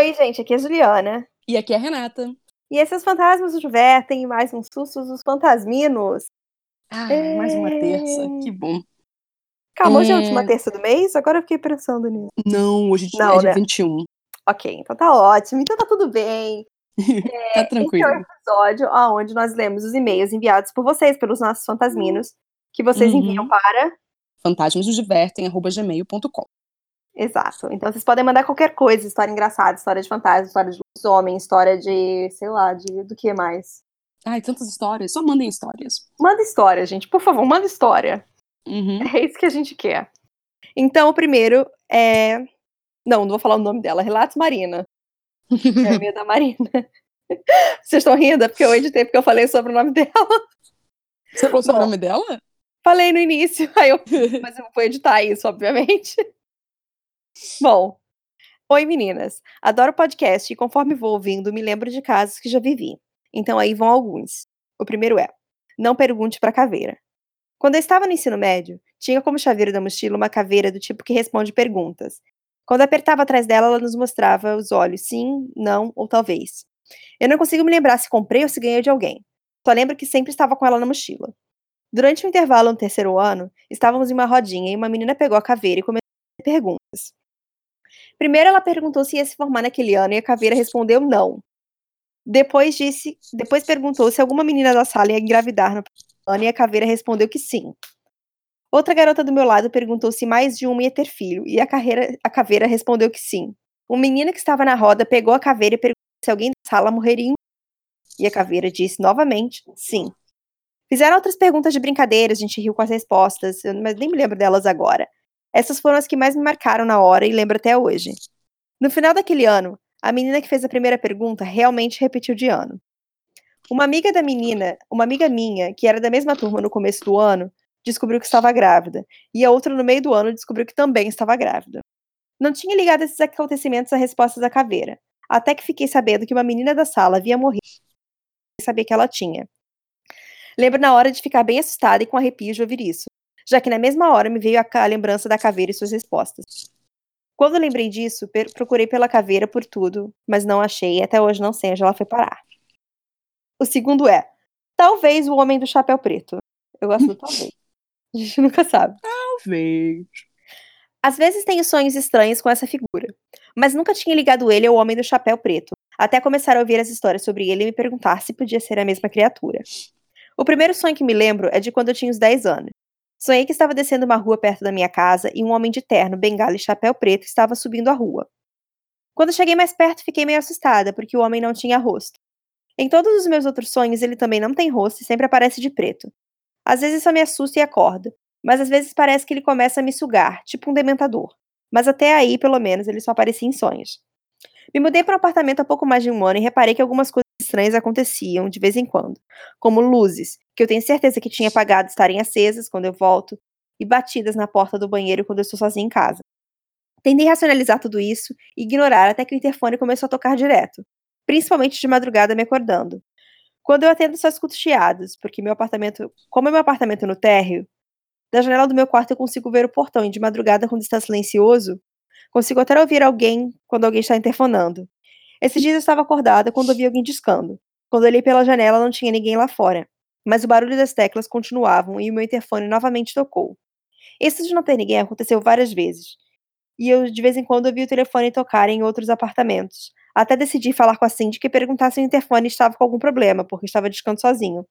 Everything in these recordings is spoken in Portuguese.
Oi, gente, aqui é a Juliana. E aqui é a Renata. E esses fantasmas nos divertem, mais uns sustos dos fantasminos. Ah, é... mais uma terça, que bom. Calma, hoje é a última terça do mês? Agora eu fiquei pensando nisso. Não, hoje Não, é dia né? 21. Ok, então tá ótimo, então tá tudo bem. tá tranquilo. Esse é o episódio onde nós lemos os e-mails enviados por vocês, pelos nossos fantasminos, que vocês uhum. enviam para fantasmasnosdivertem.gmail.com Exato. Então vocês podem mandar qualquer coisa, história engraçada, história de fantasma, história de homem, história de, sei lá, de do que mais. Ai, tantas histórias. Só mandem histórias. Manda história, gente. Por favor, manda história. Uhum. É isso que a gente quer. Então, o primeiro é. Não, não vou falar o nome dela. Relatos Marina. É a da Marina. Vocês estão rindo? É porque eu editei porque eu falei sobre o nome dela. Você falou sobre o nome dela? Falei no início. Aí eu... Mas eu vou editar isso, obviamente. Bom, oi meninas. Adoro podcast e conforme vou ouvindo, me lembro de casos que já vivi. Então aí vão alguns. O primeiro é: não pergunte para caveira. Quando eu estava no ensino médio, tinha como chaveiro da mochila uma caveira do tipo que responde perguntas. Quando apertava atrás dela, ela nos mostrava os olhos sim, não ou talvez. Eu não consigo me lembrar se comprei ou se ganhei de alguém. Só lembro que sempre estava com ela na mochila. Durante o intervalo no terceiro ano, estávamos em uma rodinha e uma menina pegou a caveira e começou a fazer perguntas. Primeiro ela perguntou se ia se formar naquele ano e a caveira respondeu não. Depois disse, depois perguntou se alguma menina da sala ia engravidar no ano e a caveira respondeu que sim. Outra garota do meu lado perguntou se mais de uma ia ter filho e a, carreira, a caveira respondeu que sim. Um menino que estava na roda pegou a caveira e perguntou se alguém da sala morreria e a caveira disse novamente sim. Fizeram outras perguntas de brincadeira, a gente riu com as respostas, mas nem me lembro delas agora. Essas foram as que mais me marcaram na hora e lembro até hoje. No final daquele ano, a menina que fez a primeira pergunta realmente repetiu de ano. Uma amiga da menina, uma amiga minha, que era da mesma turma no começo do ano, descobriu que estava grávida, e a outra no meio do ano descobriu que também estava grávida. Não tinha ligado esses acontecimentos à resposta da caveira, até que fiquei sabendo que uma menina da sala havia morrido e sabia que ela tinha. Lembro na hora de ficar bem assustada e com arrepios de ouvir isso já que na mesma hora me veio a, a lembrança da caveira e suas respostas. Quando lembrei disso, procurei pela caveira por tudo, mas não achei e até hoje não sei onde ela foi parar. O segundo é, talvez o homem do chapéu preto. Eu gosto do talvez. A gente nunca sabe. Talvez. Às vezes tenho sonhos estranhos com essa figura, mas nunca tinha ligado ele ao homem do chapéu preto, até começar a ouvir as histórias sobre ele e me perguntar se podia ser a mesma criatura. O primeiro sonho que me lembro é de quando eu tinha uns 10 anos. Sonhei que estava descendo uma rua perto da minha casa e um homem de terno, bengala e chapéu preto estava subindo a rua. Quando cheguei mais perto, fiquei meio assustada, porque o homem não tinha rosto. Em todos os meus outros sonhos, ele também não tem rosto e sempre aparece de preto. Às vezes só me assusta e acorda, mas às vezes parece que ele começa a me sugar, tipo um dementador. Mas até aí, pelo menos, ele só aparecia em sonhos. Me mudei para um apartamento há pouco mais de um ano e reparei que algumas coisas estranhas aconteciam de vez em quando, como luzes, que eu tenho certeza que tinha apagado estarem acesas quando eu volto, e batidas na porta do banheiro quando eu estou sozinha em casa. Tentei racionalizar tudo isso e ignorar até que o interfone começou a tocar direto, principalmente de madrugada me acordando. Quando eu atendo, só escuto chiados, porque meu apartamento, como é meu apartamento no térreo, da janela do meu quarto eu consigo ver o portão e de madrugada, quando está silencioso, consigo até ouvir alguém quando alguém está interfonando. Esses dias eu estava acordada quando ouvi alguém discando. Quando olhei pela janela, não tinha ninguém lá fora. Mas o barulho das teclas continuavam e o meu interfone novamente tocou. Isso de não ter ninguém aconteceu várias vezes. E eu, de vez em quando, ouvi o telefone tocar em outros apartamentos. Até decidi falar com a síndica e perguntar se o interfone estava com algum problema, porque estava discando sozinho.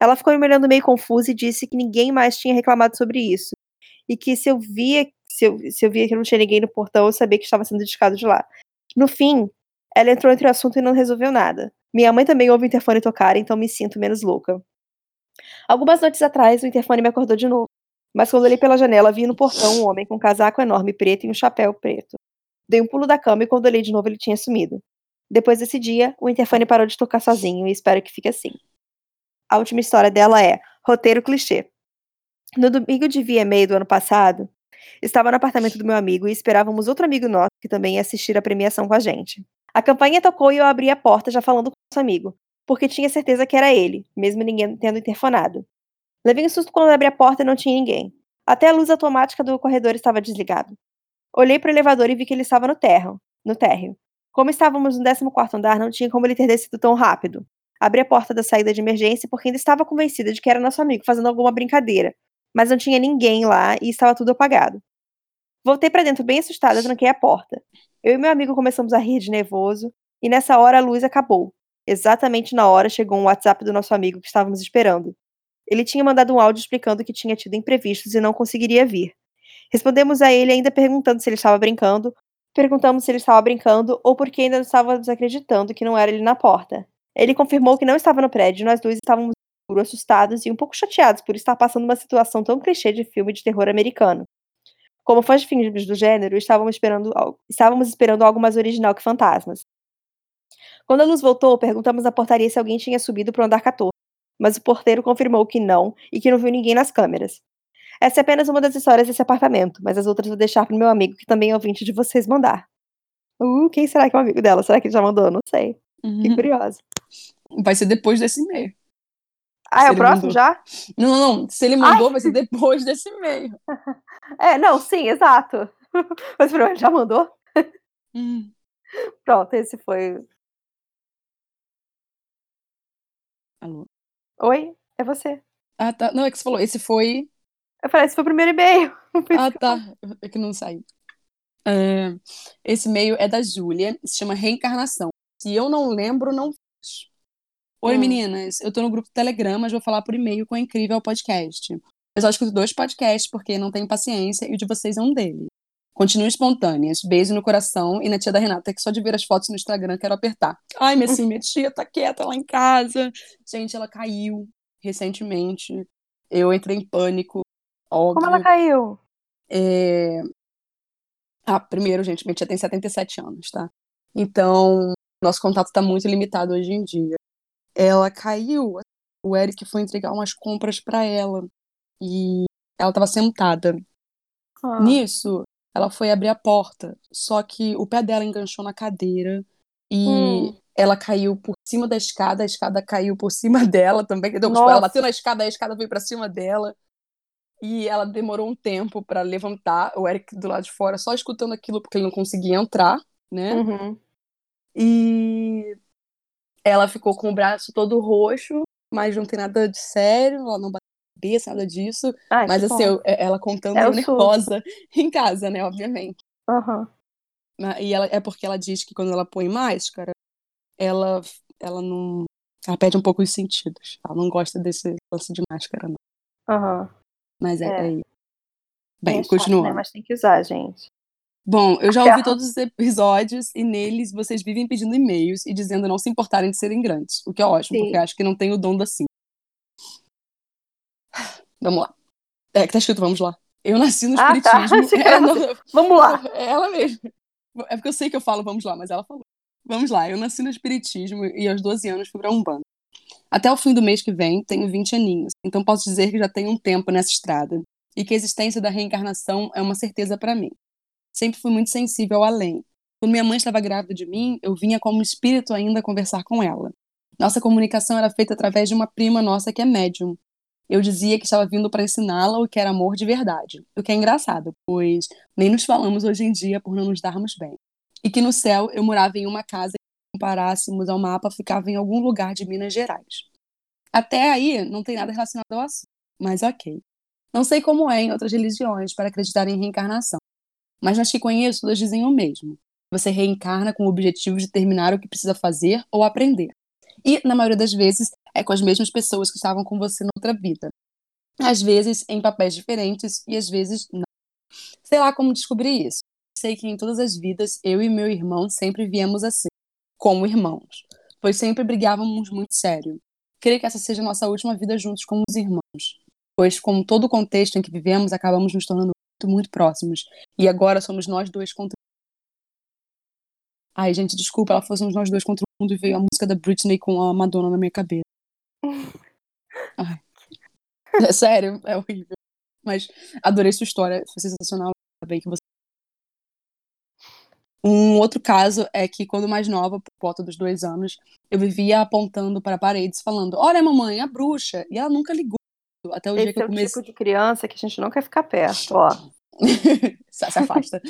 Ela ficou me olhando meio confusa e disse que ninguém mais tinha reclamado sobre isso. E que se eu via, se eu, se eu via que não tinha ninguém no portão, eu sabia que estava sendo discado de lá. No fim, ela entrou entre o assunto e não resolveu nada. Minha mãe também ouve o interfone tocar, então me sinto menos louca. Algumas noites atrás, o interfone me acordou de novo. Mas quando olhei pela janela, vi no portão um homem com um casaco enorme preto e um chapéu preto. Dei um pulo da cama e quando olhei de novo ele tinha sumido. Depois desse dia, o interfone parou de tocar sozinho e espero que fique assim. A última história dela é Roteiro Clichê. No domingo de VMA do ano passado, estava no apartamento do meu amigo e esperávamos outro amigo nosso que também ia assistir a premiação com a gente. A campainha tocou e eu abri a porta já falando com nosso amigo, porque tinha certeza que era ele, mesmo ninguém tendo interfonado. Levei um susto quando abri a porta e não tinha ninguém. Até a luz automática do corredor estava desligada. Olhei para o elevador e vi que ele estava no térreo, no térreo. Como estávamos no 14 andar, não tinha como ele ter descido tão rápido. Abri a porta da saída de emergência porque ainda estava convencida de que era nosso amigo fazendo alguma brincadeira, mas não tinha ninguém lá e estava tudo apagado. Voltei para dentro bem assustada, tranquei a porta. Eu e meu amigo começamos a rir de nervoso, e nessa hora a luz acabou. Exatamente na hora chegou um WhatsApp do nosso amigo que estávamos esperando. Ele tinha mandado um áudio explicando que tinha tido imprevistos e não conseguiria vir. Respondemos a ele ainda perguntando se ele estava brincando, perguntamos se ele estava brincando ou porque ainda estávamos acreditando que não era ele na porta. Ele confirmou que não estava no prédio, nós dois estávamos assustados e um pouco chateados por estar passando uma situação tão clichê de filme de terror americano. Como fãs de filmes do gênero, estávamos esperando, algo, estávamos esperando algo mais original que fantasmas. Quando a luz voltou, perguntamos na portaria se alguém tinha subido para o andar 14, mas o porteiro confirmou que não e que não viu ninguém nas câmeras. Essa é apenas uma das histórias desse apartamento, mas as outras vou deixar pro meu amigo, que também é ouvinte de vocês, mandar. Uh, quem será que é o amigo dela? Será que ele já mandou? Não sei. Uhum. Fiquei curiosa. Vai ser depois desse e-mail. Ah, é o próximo mandou. já? Não, não, não. Se ele mandou, Ai. vai ser depois desse e-mail. É, não, sim, exato. Mas primeiro já mandou? Hum. Pronto, esse foi. Alô? Oi, é você. Ah, tá. Não, é que você falou, esse foi. Eu falei, esse foi o primeiro e-mail. Ah, tá. É que não saiu. Uh, esse e-mail é da Júlia, se chama Reencarnação. Se eu não lembro, não fiz. Oi, hum. meninas. Eu tô no grupo Telegram, mas vou falar por e-mail com a Incrível Podcast. Eu só escuto dois podcasts porque não tenho paciência e o de vocês é um deles. Continuem espontâneas. Beijo no coração e na tia da Renata, que só de ver as fotos no Instagram quero apertar. Ai, minha, assim, minha tia tá quieta lá em casa. Gente, ela caiu recentemente. Eu entrei em pânico. Óbvio. Como ela caiu? É... Ah, primeiro, gente, minha tia tem 77 anos, tá? Então, nosso contato tá muito limitado hoje em dia. Ela caiu. O Eric foi entregar umas compras para ela e ela estava sentada. Ah. Nisso, ela foi abrir a porta, só que o pé dela enganchou na cadeira e hum. ela caiu por cima da escada, a escada caiu por cima dela também, entendeu? Tipo, ela bateu na escada, a escada veio para cima dela. E ela demorou um tempo para levantar, o Eric do lado de fora, só escutando aquilo porque ele não conseguia entrar, né? Uhum. E ela ficou com o braço todo roxo, mas não tem nada de sério, ela não cabeça, nada disso. Ai, mas assim, eu, é, ela contando é nervosa em casa, né, obviamente. Uhum. E ela, é porque ela diz que quando ela põe máscara, ela, ela não. Ela perde um pouco os sentidos. Ela não gosta desse lance de máscara, não. Uhum. Mas é. é. é Bem, é continuando. Né? Mas tem que usar, gente. Bom, eu já ouvi todos os episódios e neles vocês vivem pedindo e-mails e dizendo não se importarem de serem grandes, o que é ótimo, Sim. porque acho que não tem o dom da sim. Vamos lá. É que tá escrito, vamos lá. Eu nasci no ah, espiritismo. Tá. É, não, vamos lá. É ela mesmo. É porque eu sei que eu falo vamos lá, mas ela falou. Vamos lá, eu nasci no espiritismo e aos 12 anos fui pra Umbanda. Até o fim do mês que vem, tenho 20 aninhos, então posso dizer que já tenho um tempo nessa estrada e que a existência da reencarnação é uma certeza para mim. Sempre fui muito sensível ao além. Quando minha mãe estava grávida de mim, eu vinha como espírito ainda conversar com ela. Nossa comunicação era feita através de uma prima nossa que é médium, eu dizia que estava vindo para ensiná-la o que era amor de verdade. O que é engraçado, pois nem nos falamos hoje em dia por não nos darmos bem. E que no céu eu morava em uma casa que, se comparássemos ao mapa, ficava em algum lugar de Minas Gerais. Até aí, não tem nada relacionado ao assunto, mas ok. Não sei como é em outras religiões para acreditar em reencarnação, mas nas que conheço, todas dizem o mesmo. Você reencarna com o objetivo de terminar o que precisa fazer ou aprender. E, na maioria das vezes, é com as mesmas pessoas que estavam com você noutra vida. Às vezes em papéis diferentes e às vezes não. Sei lá como descobrir isso. Sei que em todas as vidas eu e meu irmão sempre viemos assim, como irmãos, pois sempre brigávamos muito sério. Creio que essa seja a nossa última vida juntos como os irmãos, pois com todo o contexto em que vivemos acabamos nos tornando muito, próximos e agora somos nós dois contra Ai, gente, desculpa, ela fosse nós dois contra o mundo e veio a música da Britney com a Madonna na minha cabeça. Ai. É sério, é horrível. Mas adorei sua história, foi sensacional. Bem que você. Um outro caso é que, quando mais nova, por volta dos dois anos, eu vivia apontando para paredes, falando: Olha, mamãe, a bruxa. E ela nunca ligou. Até o Esse dia que eu comecei. É o tipo de criança que a gente não quer ficar perto, ó. se afasta.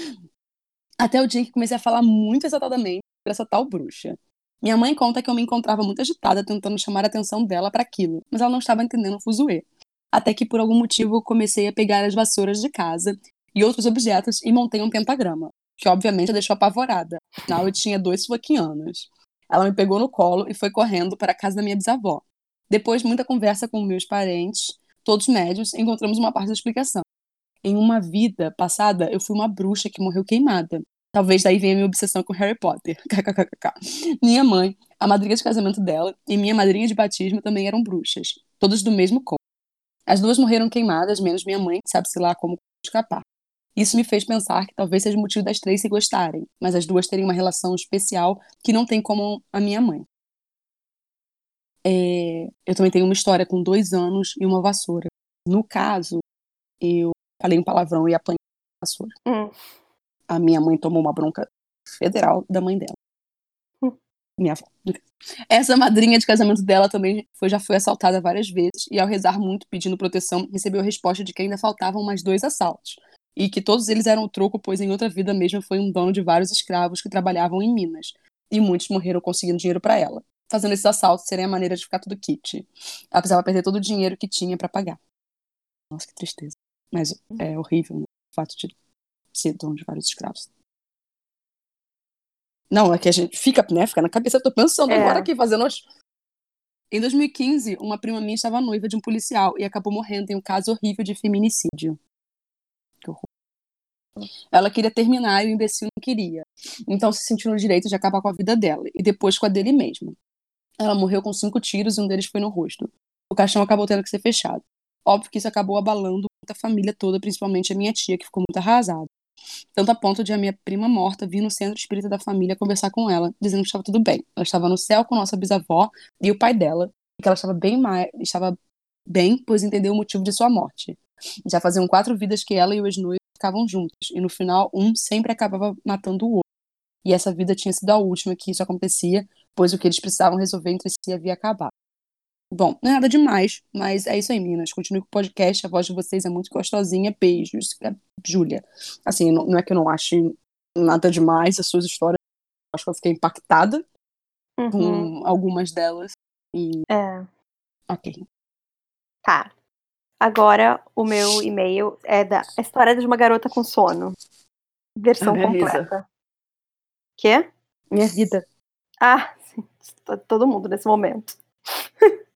Até o dia que comecei a falar muito exatamente por essa tal bruxa. Minha mãe conta que eu me encontrava muito agitada tentando chamar a atenção dela para aquilo, mas ela não estava entendendo o fuzuê. Até que por algum motivo eu comecei a pegar as vassouras de casa e outros objetos e montei um pentagrama, que obviamente a deixou apavorada. Afinal, eu tinha dois suaquianos. Ela me pegou no colo e foi correndo para a casa da minha bisavó. Depois de muita conversa com meus parentes, todos médios, encontramos uma parte da explicação. Em uma vida passada, eu fui uma bruxa que morreu queimada. Talvez daí venha minha obsessão com Harry Potter. minha mãe, a madrinha de casamento dela e minha madrinha de batismo também eram bruxas, todas do mesmo corpo. As duas morreram queimadas, menos minha mãe, que sabe-se lá como escapar. Isso me fez pensar que talvez seja o motivo das três se gostarem, mas as duas terem uma relação especial que não tem como a minha mãe. É, eu também tenho uma história com dois anos e uma vassoura. No caso, eu falei um palavrão e apanhei a vassoura. Hum. A minha mãe tomou uma bronca federal da mãe dela. Hum. Minha avó. Essa madrinha de casamento dela também foi, já foi assaltada várias vezes e, ao rezar muito pedindo proteção, recebeu a resposta de que ainda faltavam mais dois assaltos e que todos eles eram troco, pois em outra vida mesmo foi um dono de vários escravos que trabalhavam em Minas e muitos morreram conseguindo dinheiro para ela fazendo esses assaltos serem a maneira de ficar tudo kit. Ela precisava perder todo o dinheiro que tinha para pagar. Nossa, que tristeza. Mas é horrível né? o fato de ser dono de vários escravos. Não, é que a gente fica, né, fica na cabeça, eu tô pensando é. agora aqui, fazendo as... Em 2015, uma prima minha estava noiva de um policial e acabou morrendo em um caso horrível de feminicídio. Que horror. Ela queria terminar e o imbecil não queria. Então se sentiu no direito de acabar com a vida dela e depois com a dele mesmo. Ela morreu com cinco tiros e um deles foi no rosto. O caixão acabou tendo que ser fechado. Óbvio que isso acabou abalando a família toda, principalmente a minha tia, que ficou muito arrasada. Tanto a ponto de a minha prima morta vir no centro espírita da família conversar com ela, dizendo que estava tudo bem. Ela estava no céu com nossa bisavó e o pai dela, e que ela estava bem mais, estava bem, pois entendeu o motivo de sua morte. Já faziam quatro vidas que ela e o ex-noivo ficavam juntos, e no final um sempre acabava matando o outro. E essa vida tinha sido a última que isso acontecia, pois o que eles precisavam resolver entre si havia acabado. Bom, não é nada demais, mas é isso aí, meninas. Continue com o podcast, a voz de vocês é muito gostosinha. Beijos. É, Júlia. Assim, não, não, é que eu não ache nada demais as suas histórias. Acho que eu fiquei impactada uhum. com algumas delas. E... É. Ok. Tá. Agora o meu e-mail é da História de uma Garota com Sono. Versão completa. Vida. Quê? Minha vida. Ah, todo mundo nesse momento.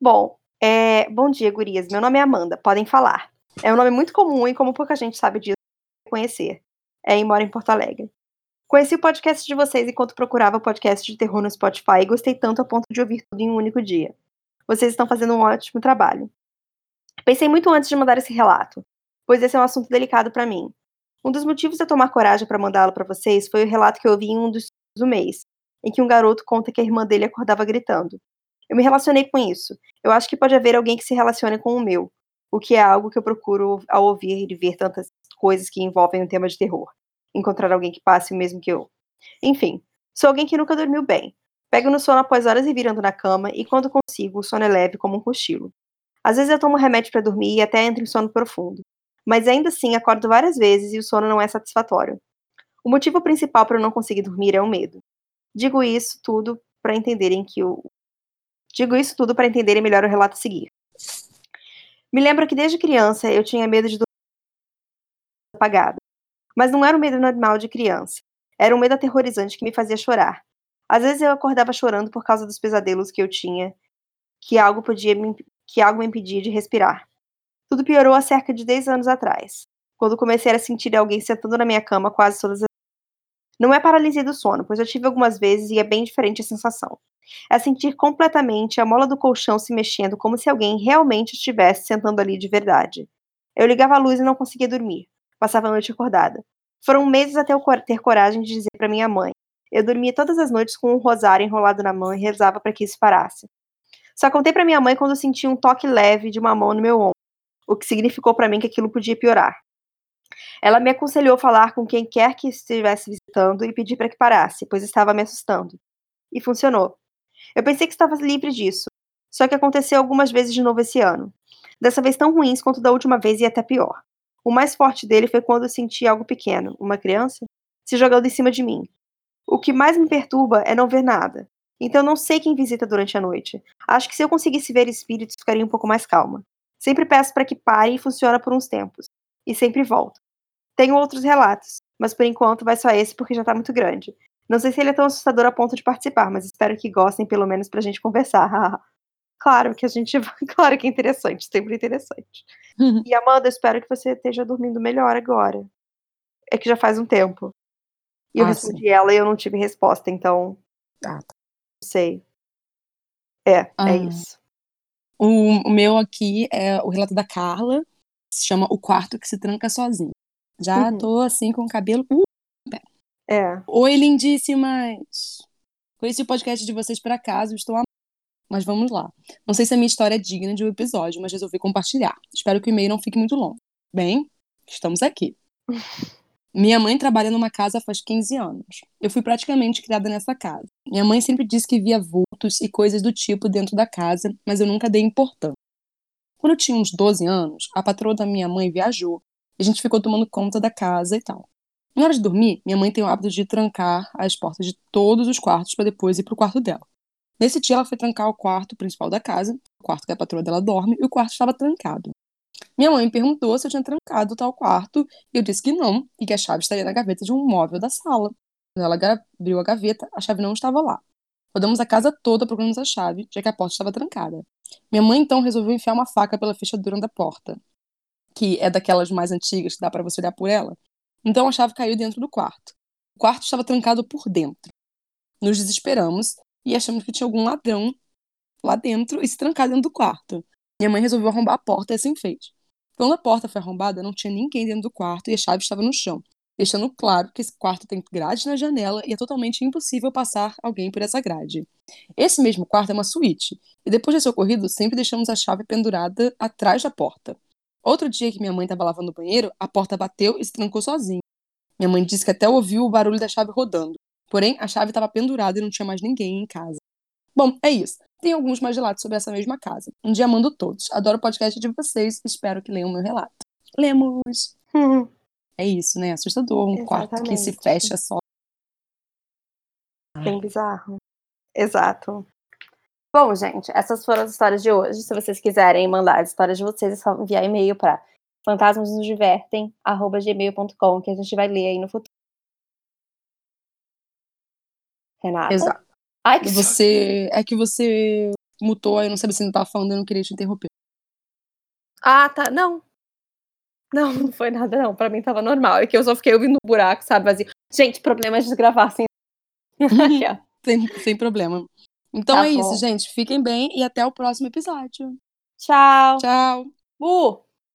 Bom, é... bom dia, gurias. Meu nome é Amanda, podem falar. É um nome muito comum e como pouca gente sabe disso, conhecer. É e mora em Porto Alegre. Conheci o podcast de vocês enquanto procurava podcast de terror no Spotify e gostei tanto a ponto de ouvir tudo em um único dia. Vocês estão fazendo um ótimo trabalho. Pensei muito antes de mandar esse relato, pois esse é um assunto delicado para mim. Um dos motivos de eu tomar coragem para mandá-lo para vocês foi o relato que eu ouvi em um dos do mês, em que um garoto conta que a irmã dele acordava gritando. Eu me relacionei com isso. Eu acho que pode haver alguém que se relacione com o meu, o que é algo que eu procuro ao ouvir e ver tantas coisas que envolvem o tema de terror. Encontrar alguém que passe o mesmo que eu. Enfim, sou alguém que nunca dormiu bem. Pego no sono após horas revirando na cama e quando consigo, o sono é leve como um cochilo. Às vezes eu tomo remédio para dormir e até entro em sono profundo. Mas ainda assim acordo várias vezes e o sono não é satisfatório. O motivo principal para eu não conseguir dormir é o medo. Digo isso tudo para entenderem que o Digo isso tudo para entenderem melhor o relato a seguir. Me lembro que desde criança eu tinha medo de apagada. Mas não era um medo normal de criança. Era um medo aterrorizante que me fazia chorar. Às vezes eu acordava chorando por causa dos pesadelos que eu tinha, que algo podia me, que algo me impedia de respirar. Tudo piorou há cerca de 10 anos atrás, quando comecei a sentir alguém sentando na minha cama quase todas as não é paralisia do sono, pois eu tive algumas vezes e é bem diferente a sensação. É sentir completamente a mola do colchão se mexendo como se alguém realmente estivesse sentando ali de verdade. Eu ligava a luz e não conseguia dormir. Passava a noite acordada. Foram meses até eu ter coragem de dizer para minha mãe. Eu dormia todas as noites com um rosário enrolado na mão e rezava para que isso parasse. Só contei para minha mãe quando senti um toque leve de uma mão no meu ombro, o que significou para mim que aquilo podia piorar. Ela me aconselhou falar com quem quer que estivesse visitando e pedir para que parasse, pois estava me assustando. E funcionou. Eu pensei que estava livre disso, só que aconteceu algumas vezes de novo esse ano. Dessa vez tão ruins quanto da última vez e até pior. O mais forte dele foi quando eu senti algo pequeno, uma criança, se jogando em cima de mim. O que mais me perturba é não ver nada. Então não sei quem visita durante a noite. Acho que se eu conseguisse ver espíritos, ficaria um pouco mais calma. Sempre peço para que pare e funcione por uns tempos. E sempre volto. Tenho outros relatos, mas por enquanto vai só esse porque já tá muito grande. Não sei se ele é tão assustador a ponto de participar, mas espero que gostem pelo menos pra gente conversar. claro que a gente claro que é interessante, sempre interessante. e Amanda, espero que você esteja dormindo melhor agora. É que já faz um tempo. E eu ah, respondi sim. ela e eu não tive resposta, então. Ah, tá. Não sei. É, é ah. é isso. O, o meu aqui é o relato da Carla, se chama O Quarto que se Tranca Sozinho. Já uhum. tô assim com o cabelo. Uh, é. Oi, lindíssimas! Conheci o podcast de vocês por acaso, estou amando. Mas vamos lá. Não sei se a minha história é digna de um episódio, mas resolvi compartilhar. Espero que o e-mail não fique muito longo. Bem, estamos aqui. Minha mãe trabalha numa casa faz 15 anos. Eu fui praticamente criada nessa casa. Minha mãe sempre disse que via vultos e coisas do tipo dentro da casa, mas eu nunca dei importância. Quando eu tinha uns 12 anos, a patroa da minha mãe viajou a gente ficou tomando conta da casa e tal. Na hora de dormir, minha mãe tem o hábito de trancar as portas de todos os quartos para depois ir pro quarto dela. Nesse dia, ela foi trancar o quarto principal da casa, o quarto que a patroa dela dorme, e o quarto estava trancado. Minha mãe perguntou se eu tinha trancado tal quarto, e eu disse que não, e que a chave estaria na gaveta de um móvel da sala. Quando ela abriu a gaveta, a chave não estava lá. Rodamos a casa toda procurando a chave, já que a porta estava trancada. Minha mãe então resolveu enfiar uma faca pela fechadura da porta, que é daquelas mais antigas que dá para você olhar por ela. Então a chave caiu dentro do quarto. O quarto estava trancado por dentro. Nos desesperamos e achamos que tinha algum ladrão lá dentro e se trancar dentro do quarto. Minha mãe resolveu arrombar a porta e assim fez. Quando a porta foi arrombada, não tinha ninguém dentro do quarto e a chave estava no chão, deixando claro que esse quarto tem grade na janela e é totalmente impossível passar alguém por essa grade. Esse mesmo quarto é uma suíte, e depois desse ocorrido, sempre deixamos a chave pendurada atrás da porta. Outro dia que minha mãe estava lavando o banheiro, a porta bateu e se trancou sozinha. Minha mãe disse que até ouviu o barulho da chave rodando. Porém, a chave estava pendurada e não tinha mais ninguém em casa. Bom, é isso. Tem alguns mais relatos sobre essa mesma casa. Um dia mando todos. Adoro o podcast de vocês. Espero que leiam meu relato. Lemos! Uhum. É isso, né? Assustador. Um Exatamente. quarto que se fecha só. Bem bizarro. Exato. Bom, gente, essas foram as histórias de hoje. Se vocês quiserem mandar as histórias de vocês, é só enviar e-mail para fantasmasnosdivertem@gmail.com que a gente vai ler aí no futuro. Renata. Exato. Ai, que você é que você mutou, eu não sabia se não tava falando, eu não queria te interromper. Ah, tá. Não. Não, não foi nada, não. Pra mim tava normal. É que eu só fiquei ouvindo o buraco, sabe, vazio. Gente, problemas de gravar sem. sem, sem problema. Então tá é bom. isso, gente. Fiquem bem e até o próximo episódio. Tchau. Tchau. Uh!